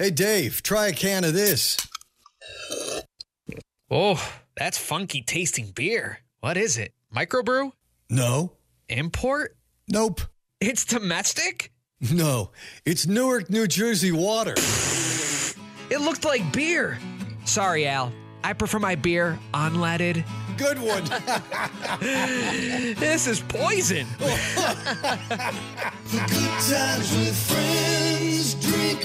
Hey, Dave, try a can of this. Oh, that's funky tasting beer. What is it? Microbrew? No. Import? Nope. It's domestic? No. It's Newark, New Jersey water. It looked like beer. Sorry, Al. I prefer my beer unleaded. Good one. this is poison. Good times with friends drink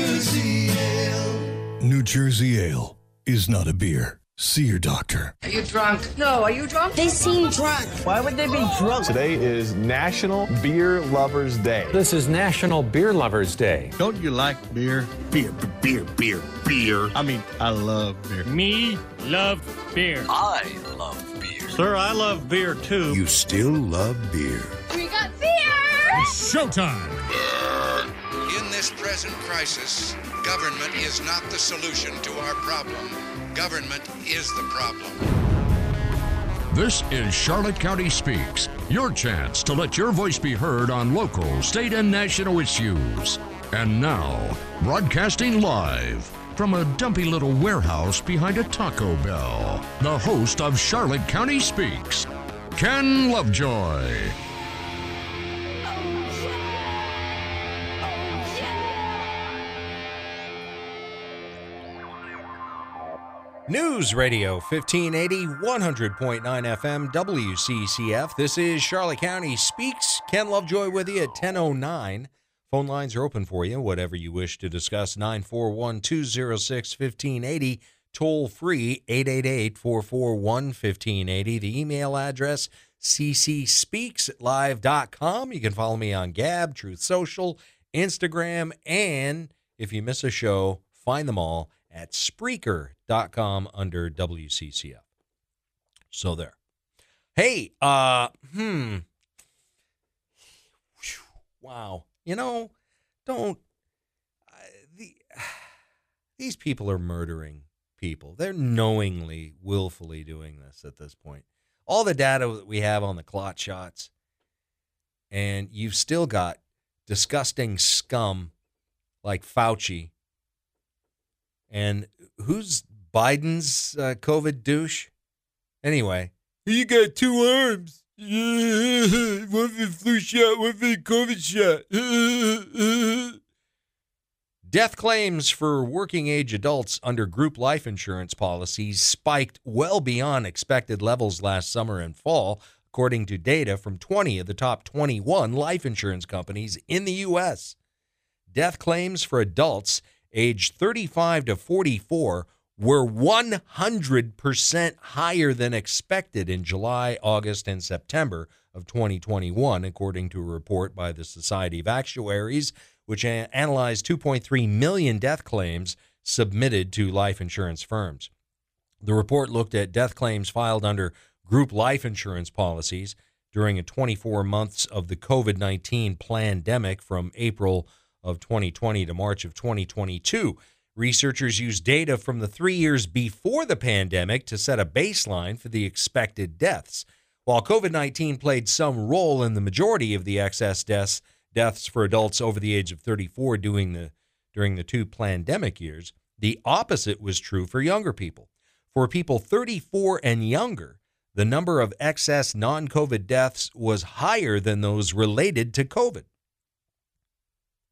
Jersey Ale. New Jersey Ale is not a beer. See your doctor. Are you drunk? No, are you drunk? They seem drunk. Why would they be drunk? Today is National Beer Lovers Day. This is National Beer Lovers Day. Don't you like beer? Beer, beer, beer, beer. I mean, I love beer. Me love beer. I love beer. Sir, I love beer too. You still love beer. We got beer! It's showtime. In this present crisis, government is not the solution to our problem. Government is the problem. This is Charlotte County Speaks, your chance to let your voice be heard on local, state, and national issues. And now, broadcasting live from a dumpy little warehouse behind a Taco Bell, the host of Charlotte County Speaks, Ken Lovejoy. News Radio 1580, 100.9 FM, WCCF. This is Charlotte County Speaks. Ken Lovejoy with you at 1009. Phone lines are open for you. Whatever you wish to discuss, 941 206 1580. Toll free, 888 441 1580. The email address, ccspeaks at live.com. You can follow me on Gab, Truth Social, Instagram, and if you miss a show, find them all at Spreaker.com under WCCF. So there. Hey, uh, hmm. Wow. You know, don't. Uh, the, these people are murdering people. They're knowingly, willfully doing this at this point. All the data that we have on the clot shots, and you've still got disgusting scum like Fauci and who's Biden's uh, COVID douche? Anyway, you got two arms. one for flu shot, one for COVID shot. Death claims for working age adults under group life insurance policies spiked well beyond expected levels last summer and fall, according to data from 20 of the top 21 life insurance companies in the U.S. Death claims for adults aged 35 to 44 were 100% higher than expected in July, August, and September of 2021, according to a report by the Society of Actuaries, which a- analyzed 2.3 million death claims submitted to life insurance firms. The report looked at death claims filed under group life insurance policies during a 24 months of the COVID 19 pandemic from April of 2020 to March of 2022. Researchers used data from the three years before the pandemic to set a baseline for the expected deaths. While COVID 19 played some role in the majority of the excess deaths, deaths for adults over the age of 34 during the, during the two pandemic years, the opposite was true for younger people. For people 34 and younger, the number of excess non COVID deaths was higher than those related to COVID.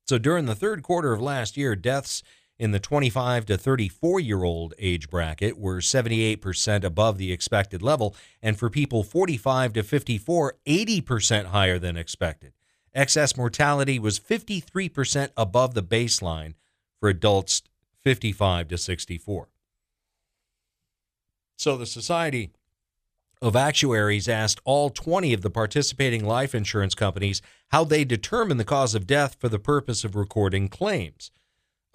So during the third quarter of last year, deaths in the 25 to 34 year old age bracket were 78% above the expected level, and for people 45 to 54, 80% higher than expected. Excess mortality was 53% above the baseline for adults 55 to 64. So the Society of actuaries asked all 20 of the participating life insurance companies how they determine the cause of death for the purpose of recording claims.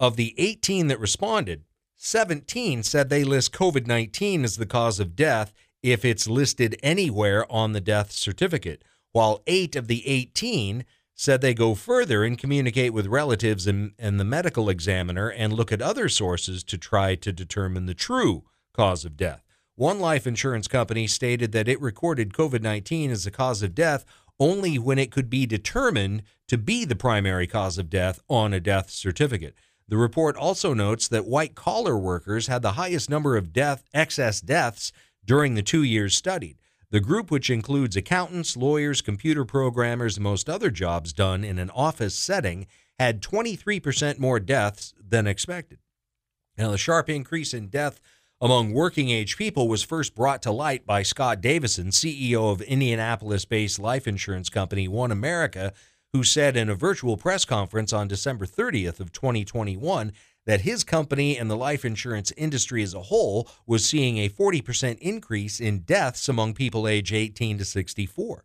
Of the 18 that responded, 17 said they list COVID 19 as the cause of death if it's listed anywhere on the death certificate, while eight of the 18 said they go further and communicate with relatives and, and the medical examiner and look at other sources to try to determine the true cause of death. One life insurance company stated that it recorded COVID 19 as the cause of death only when it could be determined to be the primary cause of death on a death certificate. The report also notes that white collar workers had the highest number of death excess deaths during the two years studied. The group, which includes accountants, lawyers, computer programmers, and most other jobs done in an office setting, had 23% more deaths than expected. Now, the sharp increase in death among working age people was first brought to light by Scott Davison, CEO of Indianapolis based life insurance company One America, who said in a virtual press conference on December 30th of 2021 that his company and the life insurance industry as a whole was seeing a 40% increase in deaths among people age 18 to 64.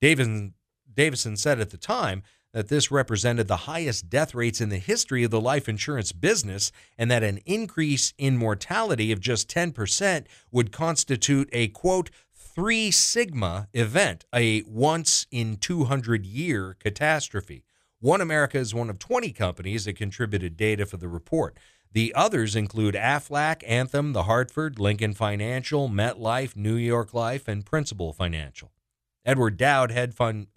Davison, Davison said at the time that this represented the highest death rates in the history of the life insurance business and that an increase in mortality of just 10% would constitute a quote three sigma event, a once in 200 year catastrophe. One America is one of 20 companies that contributed data for the report. The others include Aflac, Anthem, The Hartford, Lincoln Financial, MetLife, New York Life, and Principal Financial. Edward Dowd, head fund,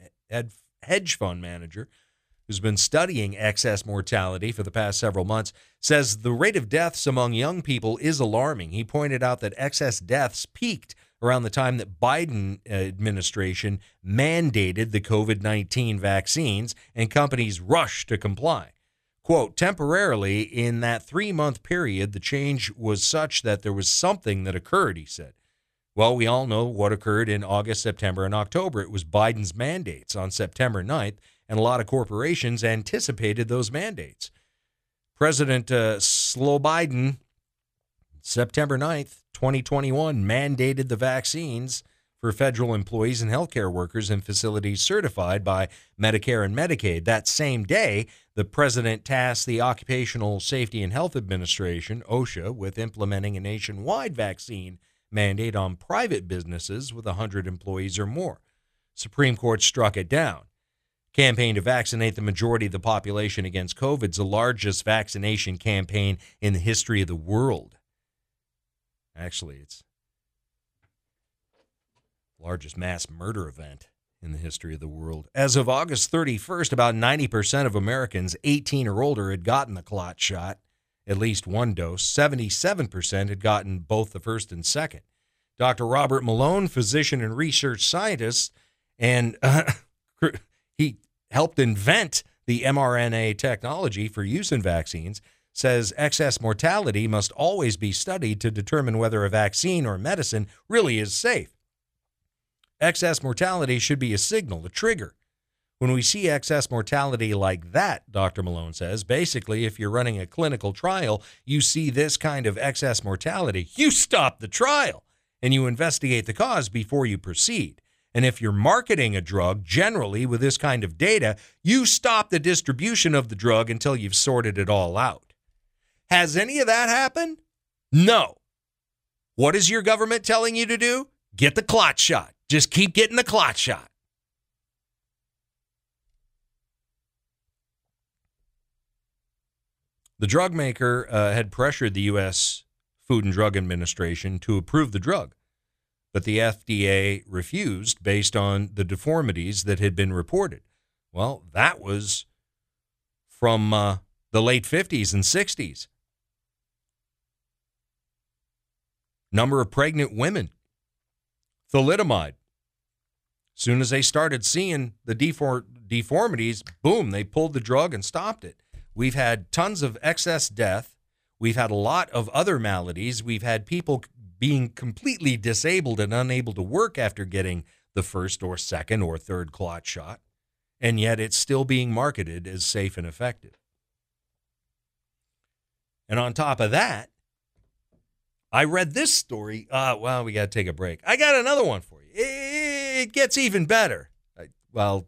hedge fund manager, who's been studying excess mortality for the past several months, says the rate of deaths among young people is alarming. He pointed out that excess deaths peaked around the time that Biden administration mandated the COVID-19 vaccines and companies rushed to comply. Quote, temporarily in that 3-month period the change was such that there was something that occurred, he said. Well, we all know what occurred in August, September, and October. It was Biden's mandates on September 9th, and a lot of corporations anticipated those mandates. President uh, Slow Biden, September 9th, 2021 mandated the vaccines for federal employees and healthcare workers in facilities certified by Medicare and Medicaid. That same day, the president tasked the Occupational Safety and Health Administration, OSHA, with implementing a nationwide vaccine mandate on private businesses with 100 employees or more. Supreme Court struck it down. Campaign to vaccinate the majority of the population against COVID is the largest vaccination campaign in the history of the world. Actually, it's largest mass murder event in the history of the world. As of August 31st, about 90% of Americans 18 or older had gotten the clot shot, at least one dose. 77% had gotten both the first and second. Dr. Robert Malone, physician and research scientist, and uh, he helped invent the mRNA technology for use in vaccines, says excess mortality must always be studied to determine whether a vaccine or medicine really is safe. Excess mortality should be a signal, a trigger. When we see excess mortality like that, Dr. Malone says, basically, if you're running a clinical trial, you see this kind of excess mortality, you stop the trial and you investigate the cause before you proceed. And if you're marketing a drug, generally with this kind of data, you stop the distribution of the drug until you've sorted it all out. Has any of that happened? No. What is your government telling you to do? Get the clot shot. Just keep getting the clot shot. The drug maker uh, had pressured the U.S. Food and Drug Administration to approve the drug, but the FDA refused based on the deformities that had been reported. Well, that was from uh, the late 50s and 60s. Number of pregnant women, thalidomide. As soon as they started seeing the defor- deformities, boom, they pulled the drug and stopped it. We've had tons of excess death. We've had a lot of other maladies. We've had people being completely disabled and unable to work after getting the first or second or third clot shot. And yet it's still being marketed as safe and effective. And on top of that, I read this story. Uh, well, we got to take a break. I got another one for you. It gets even better. I, well,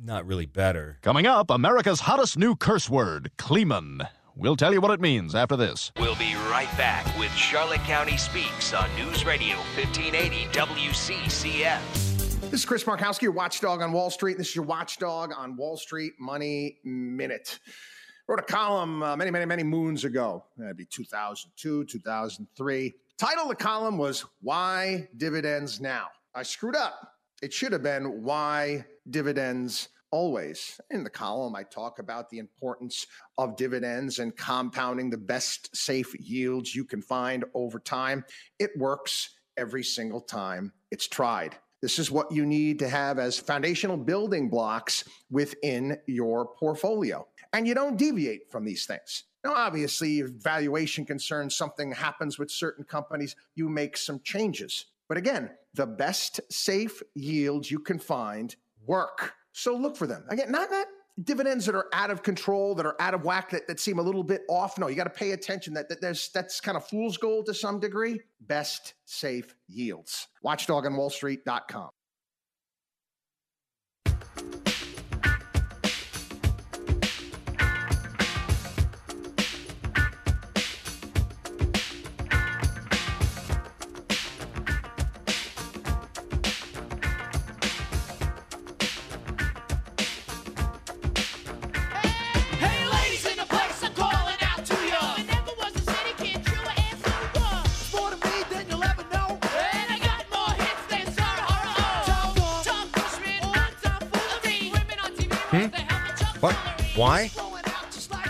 not really better. Coming up, America's hottest new curse word, Kleeman. We'll tell you what it means after this. We'll be right back with Charlotte County Speaks on News Radio 1580 WCCF. This is Chris Markowski, your watchdog on Wall Street. This is your watchdog on Wall Street Money Minute. Wrote a column uh, many, many, many moons ago. That'd be 2002, 2003. Title of the column was Why Dividends Now? I screwed up. It should have been Why Dividends Always. In the column, I talk about the importance of dividends and compounding the best safe yields you can find over time. It works every single time it's tried. This is what you need to have as foundational building blocks within your portfolio. And you don't deviate from these things. Now, obviously, if valuation concerns, something happens with certain companies, you make some changes. But again, the best safe yields you can find work. So look for them. Again, not that dividends that are out of control, that are out of whack, that, that seem a little bit off. No, you got to pay attention. That, that there's that's kind of fool's gold to some degree. Best safe yields. WatchdogOnWallStreet.com.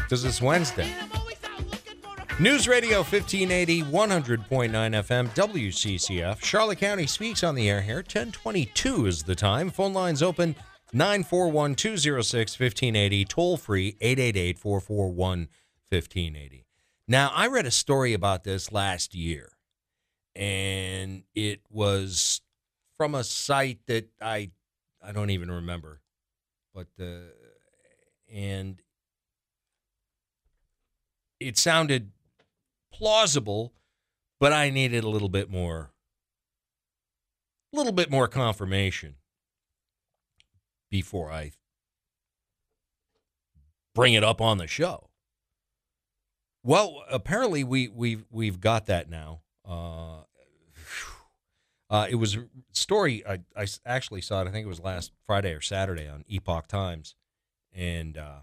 Because it's Wednesday. News Radio 1580, 100.9 FM, WCCF. Charlotte County speaks on the air here. 1022 is the time. Phone lines open 941 206 1580, toll free 888 441 1580. Now, I read a story about this last year, and it was from a site that I I don't even remember, but uh, and it sounded plausible, but I needed a little bit more, a little bit more confirmation before I bring it up on the show. Well, apparently we we've we've got that now. Uh, uh, it was a story I, I actually saw it. I think it was last Friday or Saturday on Epoch Times, and uh,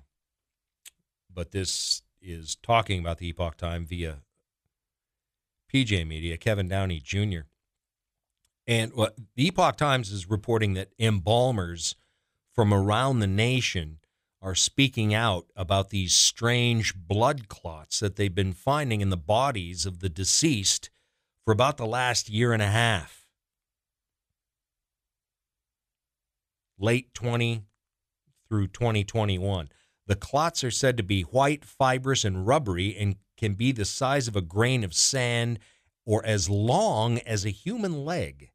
but this is talking about the Epoch Time via PJ Media, Kevin Downey Jr. And what the Epoch Times is reporting that embalmers from around the nation are speaking out about these strange blood clots that they've been finding in the bodies of the deceased for about the last year and a half. Late 20 through 2021. The clots are said to be white, fibrous, and rubbery and can be the size of a grain of sand or as long as a human leg.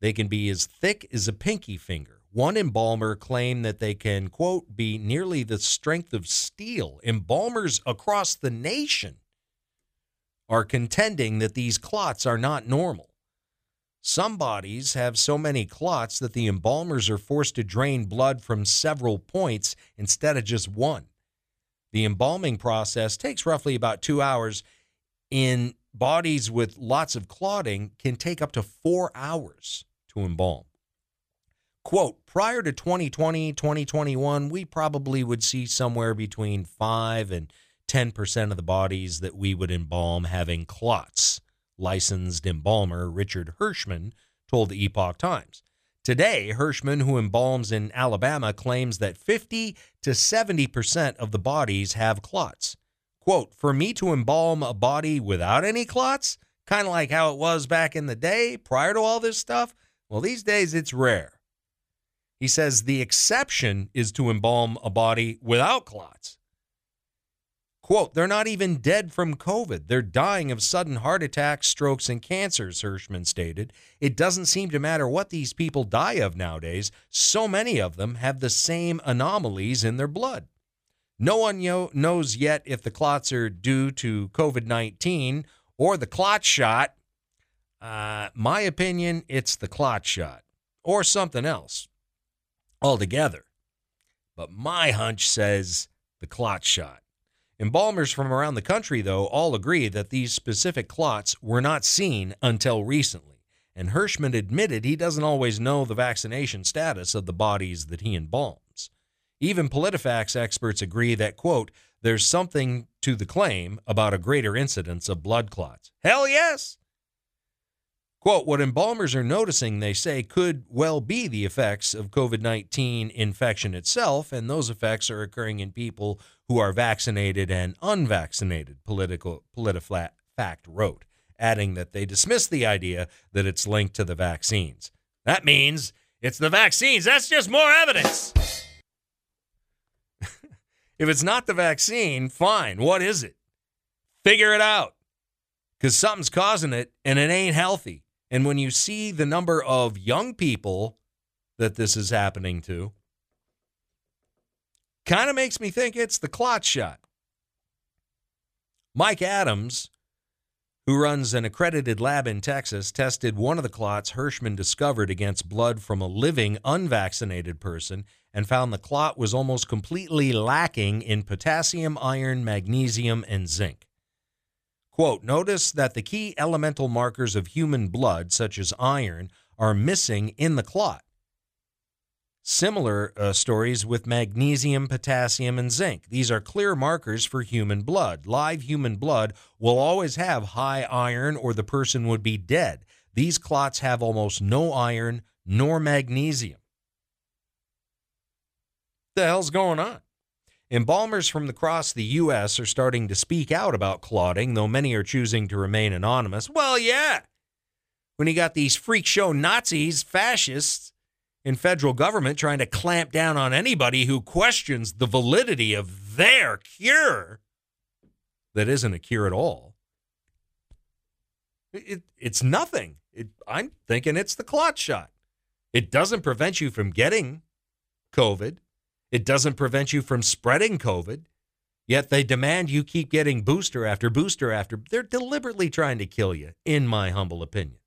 They can be as thick as a pinky finger. One embalmer claimed that they can, quote, be nearly the strength of steel. Embalmers across the nation are contending that these clots are not normal. Some bodies have so many clots that the embalmers are forced to drain blood from several points instead of just one. The embalming process takes roughly about two hours. In bodies with lots of clotting, can take up to four hours to embalm. Quote, prior to 2020, 2021, we probably would see somewhere between 5 and 10% of the bodies that we would embalm having clots, licensed embalmer Richard Hirschman told the Epoch Times. Today, Hirschman, who embalms in Alabama, claims that 50 to 70% of the bodies have clots. Quote, for me to embalm a body without any clots, kind of like how it was back in the day prior to all this stuff, well, these days it's rare. He says the exception is to embalm a body without clots. Quote, they're not even dead from COVID. They're dying of sudden heart attacks, strokes, and cancers, Hirschman stated. It doesn't seem to matter what these people die of nowadays. So many of them have the same anomalies in their blood. No one yo- knows yet if the clots are due to COVID 19 or the clot shot. Uh, my opinion, it's the clot shot or something else altogether. But my hunch says the clot shot. Embalmers from around the country, though, all agree that these specific clots were not seen until recently. And Hirschman admitted he doesn't always know the vaccination status of the bodies that he embalms. Even PolitiFact experts agree that, quote, there's something to the claim about a greater incidence of blood clots. Hell yes! Quote, what embalmers are noticing, they say, could well be the effects of COVID 19 infection itself, and those effects are occurring in people who are vaccinated and unvaccinated, political, PolitiFact wrote, adding that they dismiss the idea that it's linked to the vaccines. That means it's the vaccines. That's just more evidence. if it's not the vaccine, fine. What is it? Figure it out. Because something's causing it and it ain't healthy. And when you see the number of young people that this is happening to, kind of makes me think it's the clot shot. Mike Adams, who runs an accredited lab in Texas, tested one of the clots Hirschman discovered against blood from a living unvaccinated person and found the clot was almost completely lacking in potassium, iron, magnesium, and zinc. Quote, notice that the key elemental markers of human blood, such as iron, are missing in the clot. Similar uh, stories with magnesium, potassium, and zinc. These are clear markers for human blood. Live human blood will always have high iron, or the person would be dead. These clots have almost no iron nor magnesium. What The hell's going on? Embalmers from across the U.S. are starting to speak out about clotting, though many are choosing to remain anonymous. Well, yeah. When you got these freak show Nazis, fascists in federal government trying to clamp down on anybody who questions the validity of their cure that isn't a cure at all. It, it's nothing. It, I'm thinking it's the clot shot. It doesn't prevent you from getting COVID. It doesn't prevent you from spreading COVID, yet they demand you keep getting booster after booster after. They're deliberately trying to kill you, in my humble opinion.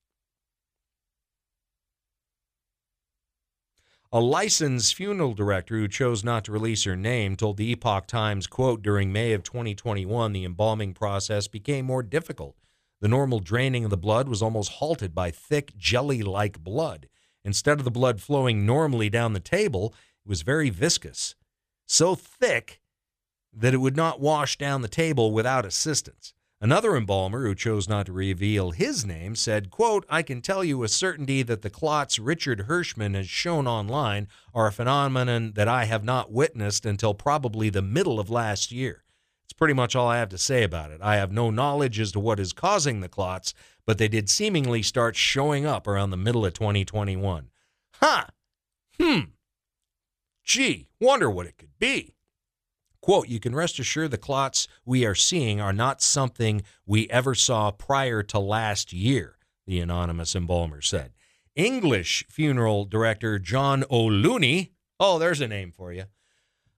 A licensed funeral director who chose not to release her name told the Epoch Times, quote, during May of 2021, the embalming process became more difficult. The normal draining of the blood was almost halted by thick, jelly like blood. Instead of the blood flowing normally down the table, it was very viscous, so thick that it would not wash down the table without assistance. Another embalmer who chose not to reveal his name said, quote, I can tell you with certainty that the clots Richard Hirschman has shown online are a phenomenon that I have not witnessed until probably the middle of last year. It's pretty much all I have to say about it. I have no knowledge as to what is causing the clots, but they did seemingly start showing up around the middle of 2021. Huh. Hmm. Gee, wonder what it could be. Quote, you can rest assured the clots we are seeing are not something we ever saw prior to last year, the anonymous embalmer said. English funeral director John O'Looney, oh, there's a name for you,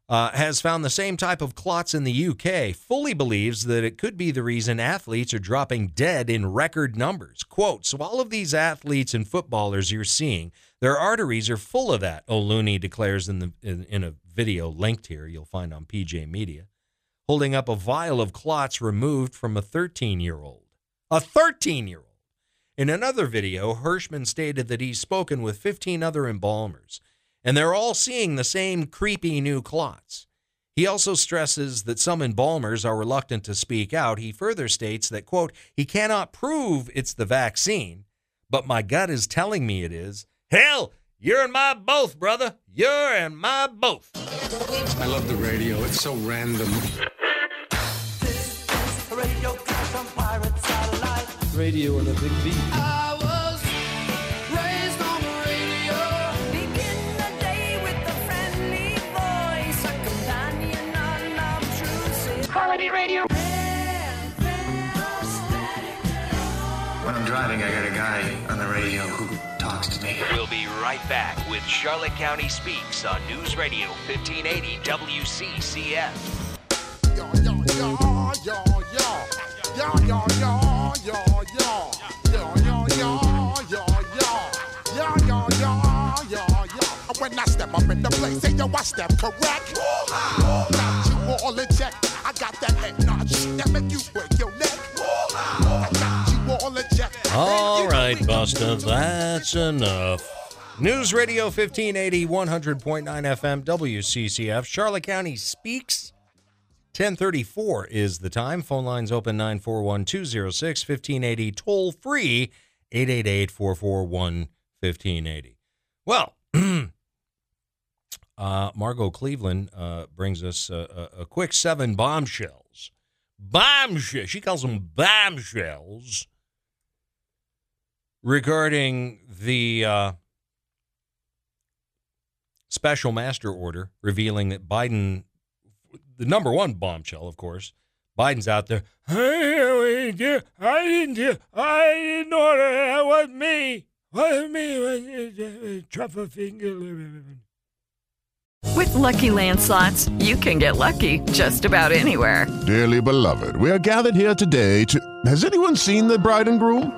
uh, has found the same type of clots in the UK, fully believes that it could be the reason athletes are dropping dead in record numbers. Quote, so all of these athletes and footballers you're seeing, their arteries are full of that, O'Looney declares in, the, in, in a video linked here, you'll find on PJ Media, holding up a vial of clots removed from a 13 year old. A 13 year old. In another video, Hirschman stated that he's spoken with 15 other embalmers, and they're all seeing the same creepy new clots. He also stresses that some embalmers are reluctant to speak out. He further states that, quote, he cannot prove it's the vaccine, but my gut is telling me it is. Hell, you're in my both, brother. You're in my both. I love the radio. It's so random. Radio and a big beat. I was raised on the radio. Begin the day with a friendly voice, a companion unobtrusive. Quality radio. When I'm driving, I got a guy on the radio who talks to me. We'll be right back with Charlotte County Speaks on News Radio 1580 WCCF. When I step up in the place, say yo, I step correct. Got you all in check. I got that head nod shit that make you break your neck. All right, Busta, that's enough. News Radio 1580, 100.9 FM, WCCF, Charlotte County speaks. 1034 is the time. Phone lines open 941 206 1580, toll free 888 441 1580. Well, uh, Margot Cleveland uh, brings us a, a, a quick seven bombshells. Bombshells. She calls them bombshells regarding the uh, special master order revealing that Biden, the number one bombshell, of course, Biden's out there. I didn't do. I didn't do. I didn't order. That was me. Was me. Was Truffle finger. With Lucky Land slots, you can get lucky just about anywhere. Dearly beloved, we are gathered here today to. Has anyone seen the bride and groom?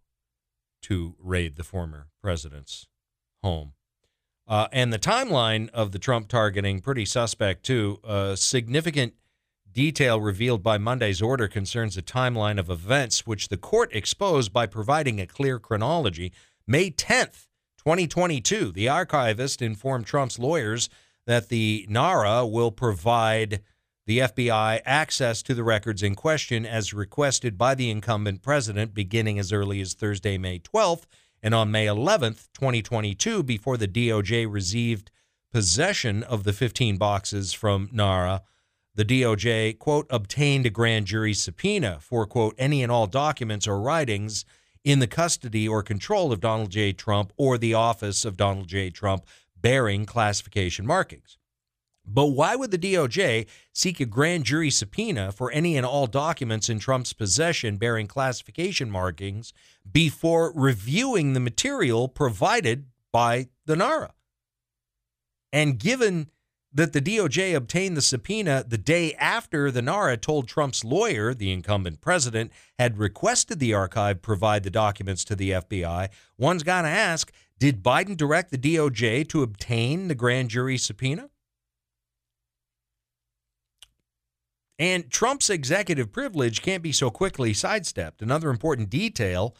to raid the former president's home. Uh, and the timeline of the Trump targeting, pretty suspect too. Significant detail revealed by Monday's order concerns a timeline of events which the court exposed by providing a clear chronology. May 10th, 2022, the archivist informed Trump's lawyers that the NARA will provide the FBI access to the records in question as requested by the incumbent president beginning as early as Thursday, May 12th. And on May 11th, 2022, before the DOJ received possession of the 15 boxes from NARA, the DOJ, quote, obtained a grand jury subpoena for, quote, any and all documents or writings in the custody or control of Donald J. Trump or the office of Donald J. Trump bearing classification markings. But why would the DOJ seek a grand jury subpoena for any and all documents in Trump's possession bearing classification markings before reviewing the material provided by the NARA? And given that the DOJ obtained the subpoena the day after the NARA told Trump's lawyer, the incumbent president, had requested the archive provide the documents to the FBI, one's got to ask did Biden direct the DOJ to obtain the grand jury subpoena? And Trump's executive privilege can't be so quickly sidestepped. Another important detail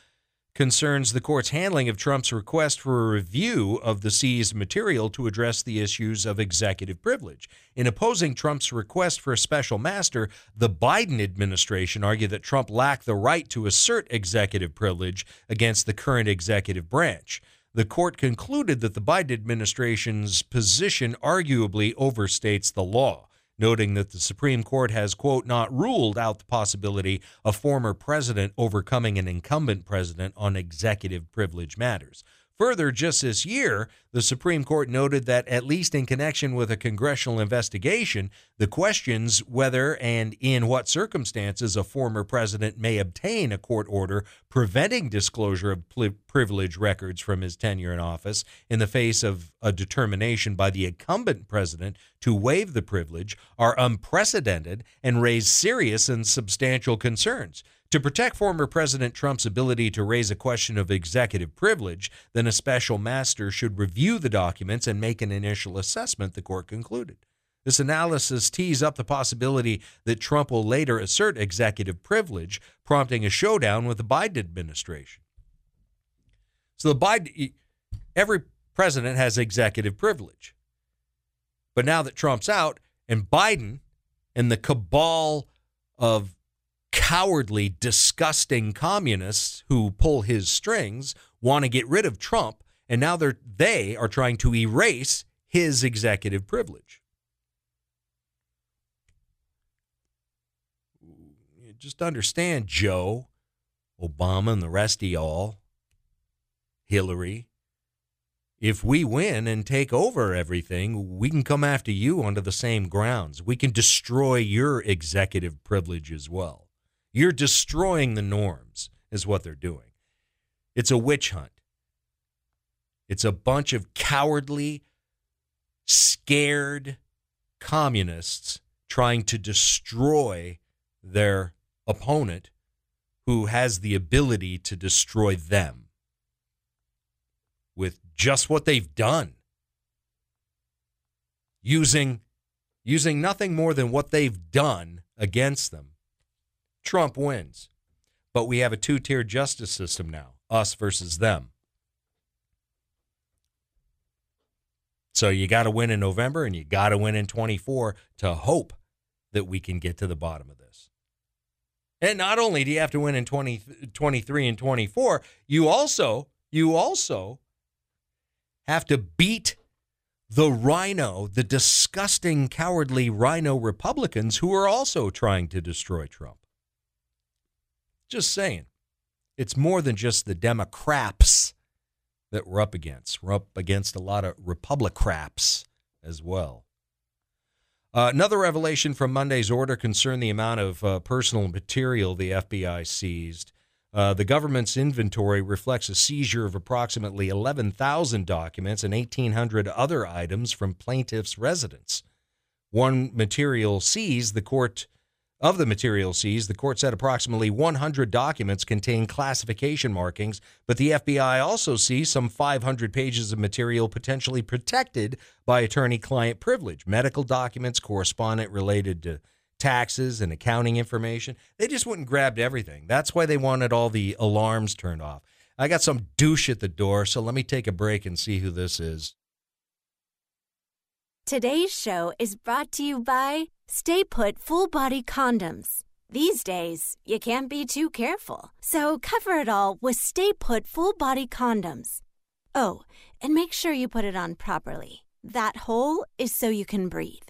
concerns the court's handling of Trump's request for a review of the seized material to address the issues of executive privilege. In opposing Trump's request for a special master, the Biden administration argued that Trump lacked the right to assert executive privilege against the current executive branch. The court concluded that the Biden administration's position arguably overstates the law noting that the Supreme Court has, quote, not ruled out the possibility of former president overcoming an incumbent president on executive privilege matters. Further, just this year, the Supreme Court noted that, at least in connection with a congressional investigation, the questions whether and in what circumstances a former president may obtain a court order preventing disclosure of privilege records from his tenure in office in the face of a determination by the incumbent president to waive the privilege are unprecedented and raise serious and substantial concerns. To protect former President Trump's ability to raise a question of executive privilege, then a special master should review the documents and make an initial assessment, the court concluded. This analysis tees up the possibility that Trump will later assert executive privilege, prompting a showdown with the Biden administration. So the Biden every president has executive privilege. But now that Trump's out and Biden and the cabal of cowardly, disgusting communists who pull his strings want to get rid of Trump, and now they're they are trying to erase his executive privilege. Just understand, Joe, Obama and the rest of y'all, Hillary. If we win and take over everything, we can come after you under the same grounds. We can destroy your executive privilege as well. You're destroying the norms, is what they're doing. It's a witch hunt. It's a bunch of cowardly, scared communists trying to destroy their opponent who has the ability to destroy them with just what they've done using using nothing more than what they've done against them Trump wins. But we have a two-tier justice system now us versus them. So you got to win in November and you got to win in 24 to hope that we can get to the bottom of this. And not only do you have to win in 20, 23 and 24, you also you also have to beat the RINO, the disgusting, cowardly RINO Republicans who are also trying to destroy Trump. Just saying. It's more than just the Democrats that we're up against. We're up against a lot of Republicrats as well. Uh, another revelation from Monday's order concerned the amount of uh, personal material the FBI seized. Uh, the government's inventory reflects a seizure of approximately 11,000 documents and 1,800 other items from plaintiffs' residence. One material seized, the court of the material seized, the court said approximately 100 documents contain classification markings, but the FBI also sees some 500 pages of material potentially protected by attorney client privilege, medical documents, correspondent related to taxes and accounting information. They just went and grabbed everything. That's why they wanted all the alarms turned off. I got some douche at the door, so let me take a break and see who this is. Today's show is brought to you by Stay Put Full Body Condoms. These days, you can't be too careful, so cover it all with Stay Put Full Body Condoms. Oh, and make sure you put it on properly. That hole is so you can breathe.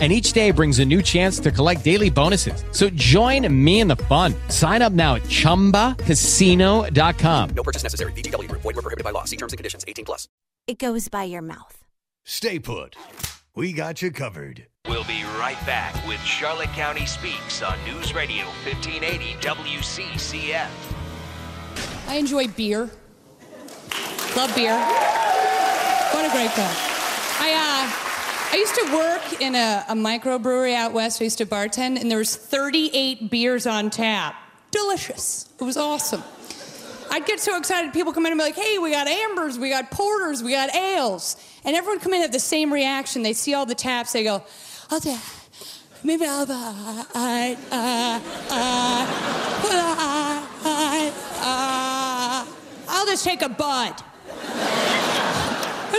And each day brings a new chance to collect daily bonuses. So join me in the fun. Sign up now at chumbacasino.com. No purchase necessary. VGW Group. Void were prohibited by law. See terms and conditions. 18 plus. It goes by your mouth. Stay put. We got you covered. We'll be right back with Charlotte County Speaks on News Radio 1580 WCCF. I enjoy beer. Love beer. What a great guy. I uh, I used to work in a, a microbrewery out west. I used to bartend, and there was 38 beers on tap. Delicious. It was awesome. I'd get so excited. People come in and be like, "Hey, we got ambers, we got porters, we got ales," and everyone come in have the same reaction. They see all the taps. They go, "I'll take." Maybe I'll uh, uh, uh, uh, uh, I'll just take a bud.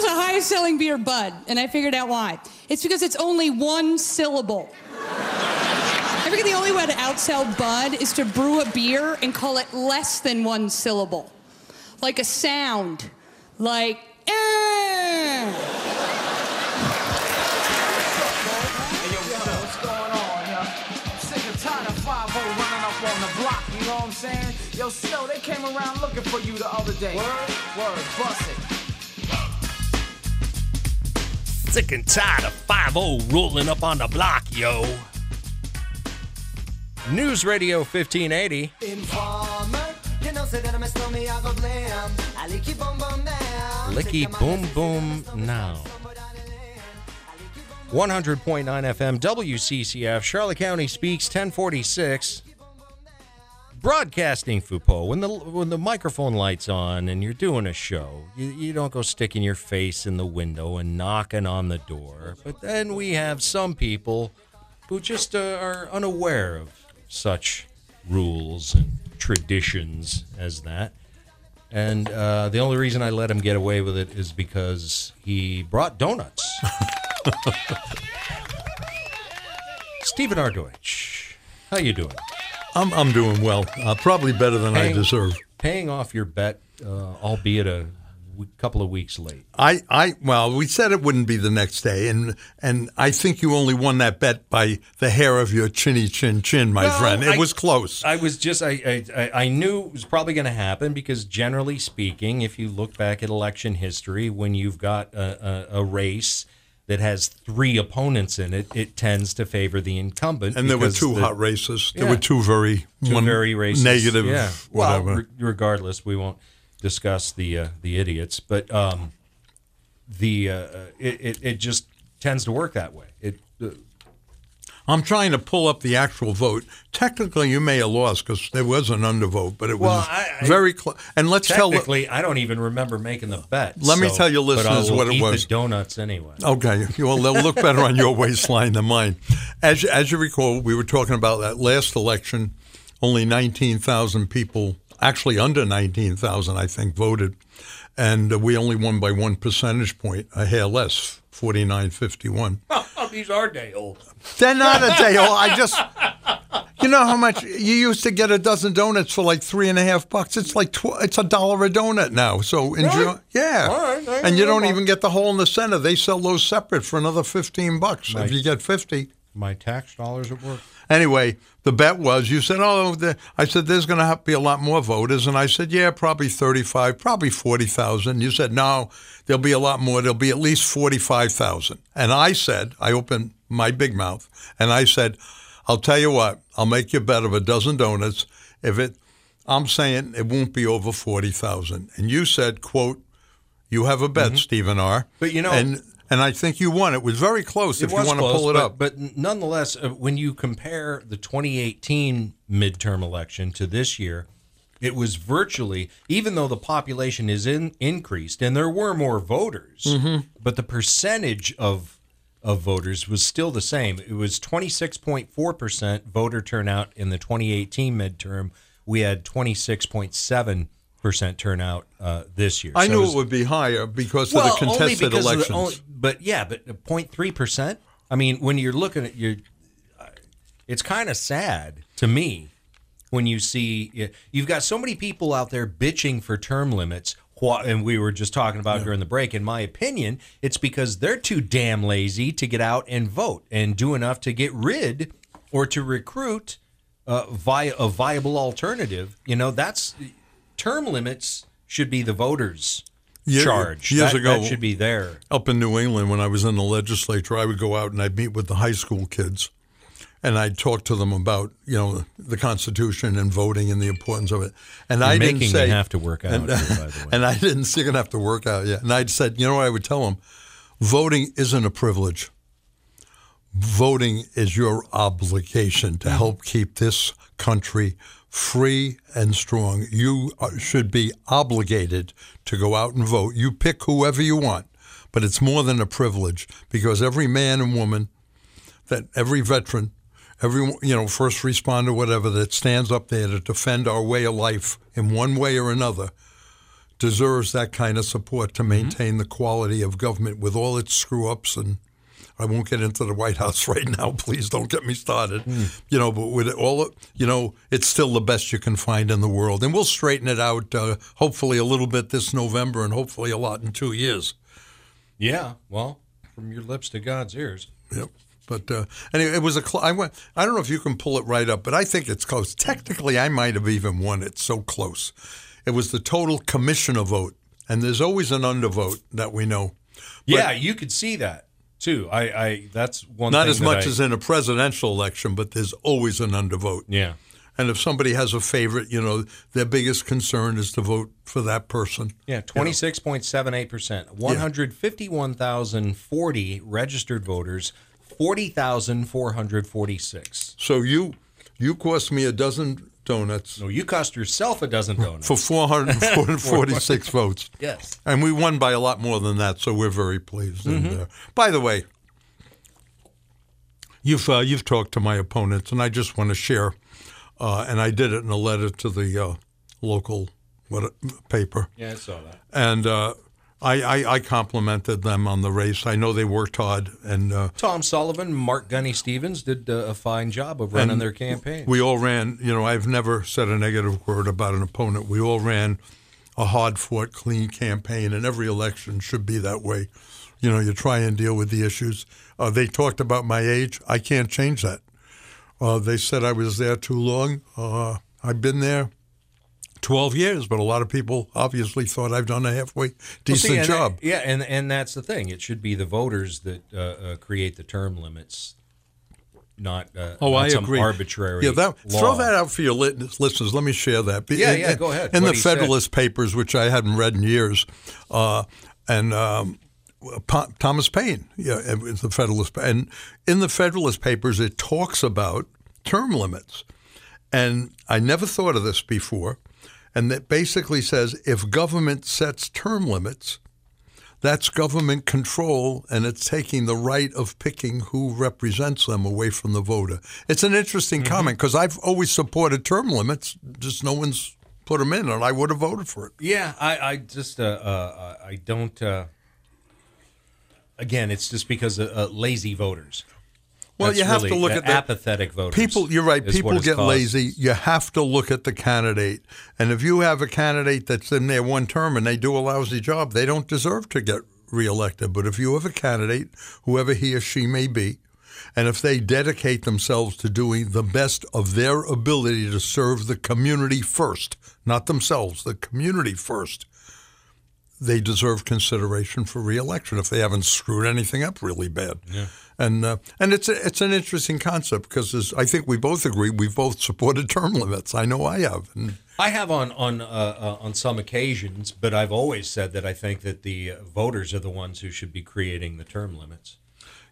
Was the highest selling beer, Bud, and I figured out why. It's because it's only one syllable. I figured the only way to outsell Bud is to brew a beer and call it less than one syllable. Like a sound. Like, eh. What's going on, yo? I'm sick and tired of 5 running up on the block, you know what I'm saying? Yo, Snow, they came around looking for you the other day. Word? Word, bust it. Sick and tired of 5 rolling up on the block, yo. News Radio 1580. Informer, you know, say that I'm a stormy, I go blam. I lick you boom boom down. Licky Boom Boom Now. 100.9 FM WCCF, Charlotte County Speaks, 1046. Broadcasting Fupo. When the when the microphone light's on and you're doing a show, you, you don't go sticking your face in the window and knocking on the door. But then we have some people who just uh, are unaware of such rules and traditions as that. And uh, the only reason I let him get away with it is because he brought donuts. Stephen R. Deutsch, how you doing? I'm I'm doing well. Uh, probably better than I deserve. Paying off your bet, uh, albeit a w- couple of weeks late. I, I well, we said it wouldn't be the next day, and and I think you only won that bet by the hair of your chinny chin chin, my Well, friend. It I- was close. I was just I I, I- I knew it was probably going to happen because generally speaking, if you look back at election history, when you've got a, a, a race that has three opponents in it, it tends to favor the incumbent. And there were two the- hot races. There Yeah. were two very Two one very racist, negative, yeah. whatever. Well, re- regardless, we won't discuss the uh, the idiots, but um, the uh, it, it it just tends to work that way. It uh, I'm trying to pull up the actual vote. Technically, you may have lost because there was an undervote, but it was I- I- very close. And let's tell. technically, I don't even remember making the bet. Let me tell I listeners what it was. The donuts anyway. Okay, well, they'll look better on your waistline than mine. As as you recall, we were talking about that last election. Only nineteen thousand people, actually under nineteen thousand, I think, voted, and we only won by one percentage point, a hair less, forty nine fifty These are day old. They're not a day old. I just, you know how much you used to get a dozen donuts for like three and a half bucks. It's like tw- it's a dollar a donut now. So enjoy. Really? Yeah, All right, and you don't even get the hole in the center. They sell those separate for another fifteen bucks Nice. if you get fifty. My tax dollars at work. Anyway, the bet was you said, oh, the, I said there's going to have to be a lot more voters, and I said, yeah, probably thirty-five, probably forty thousand. You said no, there'll be a lot more. There'll be at least forty-five thousand. And I said, I opened my big mouth, and I said, I'll tell you what, I'll make you a bet of a dozen donuts if it. I'm saying it won't be over forty thousand. And you said, quote, you have a bet, Stephen R. Mm-hmm. But you know- and and I think you won. It was very close. if It you was want to close, pull it but, up, But nonetheless, uh, when you compare the 2018 midterm election to this year, it was virtually, even though the population is in, increased and there were more voters, Mhm. but the percentage of of voters was still the same. It was 26.4% voter turnout in the 2018 midterm. We had 26.7% turnout uh, this year. I So knew was- it would be higher because well, of the contested because the- elections. only- but yeah, but 0.3 percent. I mean, when you're looking at your, uh, it's kind of sad to me when you see you've got so many people out there bitching for term limits. And we were just talking about during the break. In my opinion, it's because they're too damn lazy to get out and vote and do enough to get rid or to recruit uh, via a viable alternative. You know, that's term limits should be the voters' Ye- charge. Years That- ago, that should be there. Up in New England, when I was in the legislature, I would go out and I'd meet with the high school kids, and I'd talk to them about you know the Constitution and voting and the importance of it. And You're I didn't me say have to work out And, here, by the way. and I didn't say gonna have to work out yet. And I'd said, you know what I would tell them, voting isn't a privilege. Voting is your obligation to help keep this country free and strong. You uh, should be obligated to go out and vote. You pick whoever you want, but it's more than a privilege because every man and woman, that every veteran, every you know first responder, whatever that stands up there to defend our way of life in one way or another, deserves that kind of support to mm-hmm. maintain the quality of government with all its screw ups and I won't get into the White House right now. Please don't get me started. You know, but with all, you know, it's still the best you can find in the world, and we'll straighten it out. Uh, hopefully, a little bit this November, and hopefully a lot in two years. Yeah, well, from your lips to God's ears. Yep. But uh, anyway, it was a. Cl- I went. I don't know if you can pull it right up, but I think it's close. Technically, I might have even won it. So close. It was the total commissioner vote, and there's always an undervote that we know. But yeah, you could see that too. I, I that's one. not as that much I- as in a presidential election, but there's always an undervote. Yeah. And if somebody has a favorite, you know, their biggest concern is to vote for that person. Yeah, twenty six point seven eight percent. One hundred fifty one thousand forty registered voters. Forty thousand four hundred forty six. So you you cost me a dozen donuts. No, you cost yourself a dozen donuts for 446 votes. Yes. And we won by a lot more than that, so we're very pleased. And, Mhm. uh, by the way, you've uh, you've talked to my opponents, and I just want to share. Uh, and I did it in a letter to the uh, local what paper. Yeah, I saw that. And uh, I, I, I complimented them on the race. I know they worked hard, and uh, Tom Sullivan, Mark Gunny Stevens did uh, a fine job of running their campaign. We all ran. You know, I've never said a negative word about an opponent. We all ran a hard fought, clean campaign, and every election should be that way. You know, you try and deal with the issues. Uh, they talked about my age. I can't change that. Uh, they said I was there too long. Uh, I've been there 12 years, but a lot of people obviously thought I've done a halfway Well, decent see, and job. that- yeah, and and that's the thing. It should be the voters that uh, uh, create the term limits, not uh, Oh, not I agree. arbitrary. Yeah, that, throw that out for your lit- listeners. Let me share that. Yeah, in- yeah, go ahead. In What the he said. Federalist Papers, which I hadn't read in years, uh, and um, Thomas Paine, yeah, the Federalist, and in the Federalist Papers, it talks about term limits, and I never thought of this before, and that basically says if government sets term limits. That's government control, and it's taking the right of picking who represents them away from the voter. It's an interesting Mm-hmm. comment because I've always supported term limits, just no one's put them in, and I would have voted for it. Yeah, I, I just uh, uh, I don't. Uh, again, it's just because of uh, lazy voters. Well, That's you have really to look at the apathetic voters. People, you're right. People get caused. lazy. You have to look at the candidate, and if you have a candidate that's in there one term and they do a lousy job, they don't deserve to get reelected. But if you have a candidate, whoever he or she may be, and if they dedicate themselves to doing the best of their ability to serve the community first, not themselves, the community first, they deserve consideration for reelection if they haven't screwed anything up really bad. Yeah. And uh, and it's a, it's an interesting concept because as I think we both agree we've both supported term limits. I know I have. And I have on on uh, uh, on some occasions, but I've always said that I think that the uh, voters are the ones who should be creating the term limits.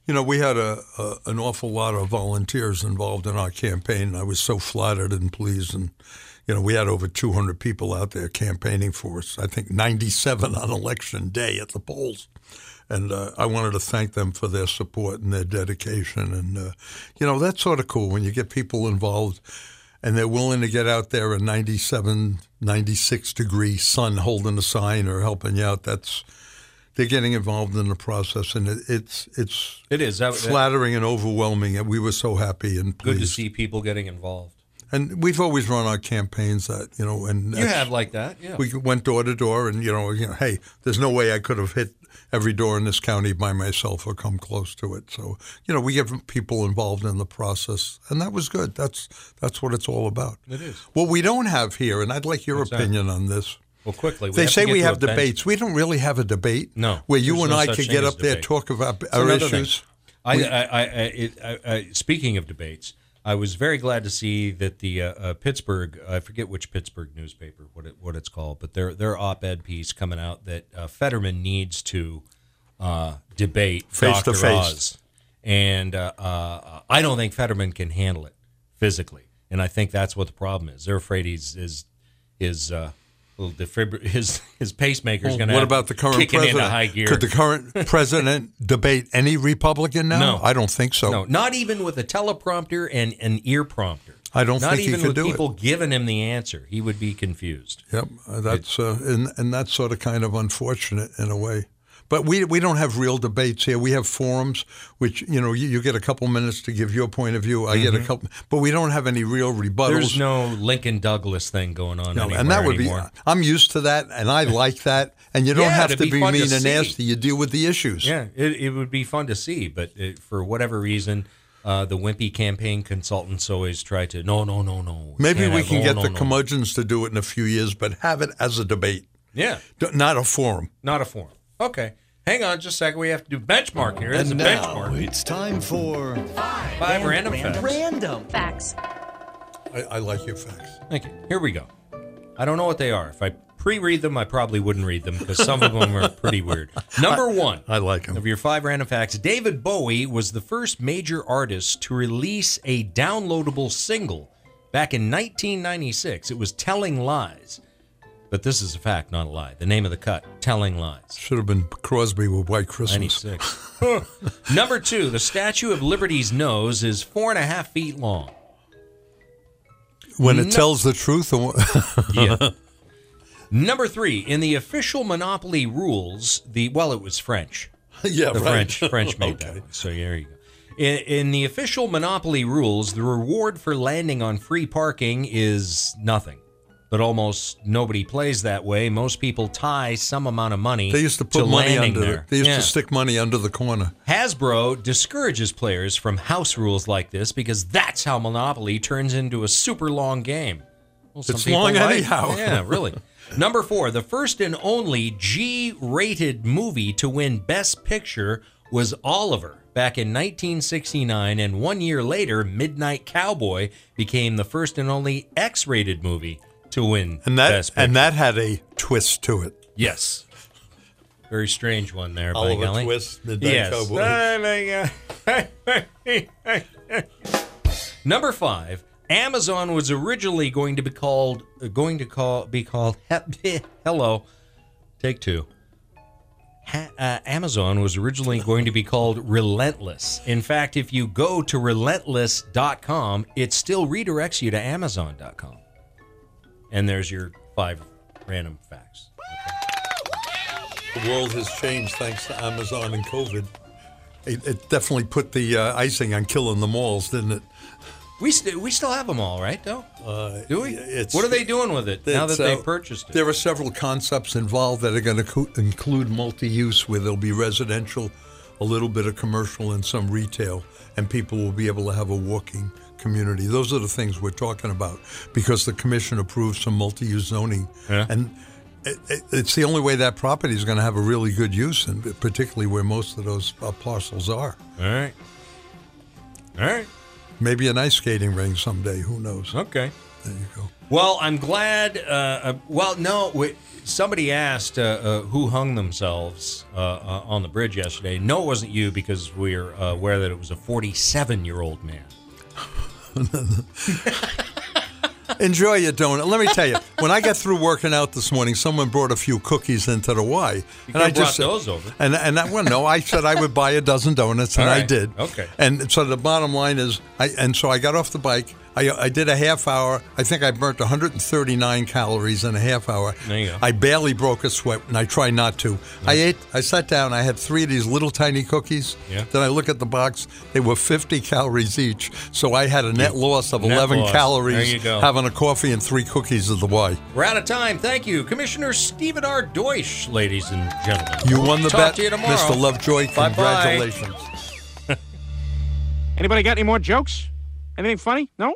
you know we had a, a an awful lot of volunteers involved in our campaign. I was so flattered and pleased and. You know, we had over 200 people out there campaigning for us. I think 97 on election day at the polls. And uh, I wanted to thank them for their support and their dedication. And, uh, you know, that's sort of cool when you get people involved and they're willing to get out there in 97, 96 degree sun holding a sign or helping you out. That's, they're getting involved in the process. And it, it's, it's It is. That- that- flattering and overwhelming. And we were so happy and Good to see people getting involved. And we've always run our campaigns that you know, and You have like that, yeah. We went door to door, and you know, you know, hey, there's no way I could have hit every door in this county by myself or come close to it. So you know, we get people involved in the process, and that was good. That's that's what it's all about. It is. What we don't have here, and I'd like your that? opinion on this. Well, quickly. we they say we have debates. We don't really have a debate. No, where you and no I could get up there debate. talk about It's our issues. I, I, I, it, I, I, speaking of debates, I was very glad to see that the uh, uh, Pittsburgh, I forget which Pittsburgh newspaper, what it, what it's called, but their their op-ed piece coming out that uh, Fetterman needs to uh, debate Face to face. Oz, and uh, uh, I don't think Fetterman can handle it physically, and I think that's what the problem is. They're afraid he's is uh, little defibr- his his pacemaker is Well, going to what about the current president? into high gear. Could the current president debate any Republican now? No. I don't think so. No, not even with a teleprompter and an ear prompter. I don't not think he even could with do it. people giving him the answer. He would be confused. Yep, uh, that's uh, and and that's sort of kind of unfortunate in a way. But we we don't have real debates here. We have forums, which you know you, you get a couple minutes to give your point of view. I get a Mhm. couple, but we don't have any real rebuttals. There's no Lincoln Douglas thing going on No, and that would anymore. be. I'm used to that, and I like that. And you don't Yeah, have to be be, fun to mean and nasty. You deal with the issues. Yeah, it, it would be fun to see, but it, for whatever reason, uh, the wimpy campaign consultants always try to no, no, no, no. Maybe we can get no, the no." curmudgeons to do it in a few years, but have it as a debate. Yeah, D- not a forum. not a forum. Okay, hang on just a second. We have to do benchmark here. There's And a now benchmark. it's time for Five random, facts. Random facts. I, I like your facts. Thank you. Here we go. I don't know what they are. If I pre-read them, I probably wouldn't read them because some of them are pretty weird. Number one I like them. of your five random facts: David Bowie was the first major artist to release a downloadable single back in 1996. It was "Telling Lies," but this is a fact, not a lie. The name of the cut: "Telling Lies." Should have been Crosby with White Christmas. 96. Number two: The Statue of Liberty's nose is four and a half feet long. When it No- tells the truth, Yeah. Number three, in the official Monopoly rules, the well, it was French. Yeah, the right. French French made that one. So there you go. In, in the official Monopoly rules, the reward for landing on free parking is nothing. But almost nobody plays that way. Most people tie some amount of money. They used to put money under. there. They used Yeah. to stick money under the corner. Hasbro discourages players from house rules like this because that's how Monopoly turns into a super long game. Well, It's long like- anyhow. Yeah, really. Number four, the first and only G rated movie to win Best Picture was Oliver back in 1969, and one year later, Midnight Cowboy became the first and only X rated movie to win And that Best and that had a twist to it. Yes. Very strange one there, by Oliver golly. Twist, Midnight yes. Cowboy. Number five, Amazon was originally going to be called uh, going to call be called Hello. Take two. Ha- uh, Amazon was originally going to be called Relentless. In fact, if you go to relentless.com, it still redirects you to amazon.com. And there's your five random facts. The world has changed thanks to Amazon and COVID. It, it definitely put the uh, icing on killing the malls, didn't it? We st- we still have them all, right? Though, Uh, do we? what are they doing with it now that It's, uh, purchased it? There are several concepts involved that are going to co- include multi-use, where there'll be residential, a little bit of commercial, and some retail, and people will be able to have a walking community. Those are the things we're talking about because the commission approved some multi-use zoning, Yeah. and it, it, it's the only way that property is going to have a really good use, and particularly where most of those uh, parcels are. All right. All right. Maybe an ice skating ring someday. Who knows? Okay. There you go. Well, I'm glad. Uh, uh, well, no, wait, somebody asked uh, uh, who hung themselves uh, uh, on the bridge yesterday. No, it wasn't you because we're uh, aware that it was a 47 year old man. Enjoy your donut. Let me tell you, when I got through working out this morning, someone brought a few cookies into the Y, You and I just brought those over. And and I, well, no, I said I would buy a dozen donuts, and All I did. Okay. And so the bottom line is, I and so I got off the bike. I, I did a half hour. I think I burnt 139 calories in a half hour. There you go. I barely broke a sweat, and I try not to. I ate. I sat down. I had three of these little tiny cookies. Yeah. Then I look at the box. They were 50 calories each. So I had a net loss of Net 11 loss. calories. There you go. Having a coffee and three cookies of the Y. We're out of time. Thank you, Commissioner Stephen R. Deutsch, ladies and gentlemen. You won the Talk bet, to you tomorrow. Mr. Lovejoy. Bye-bye. Congratulations. Anybody got any more jokes? Anything funny? No?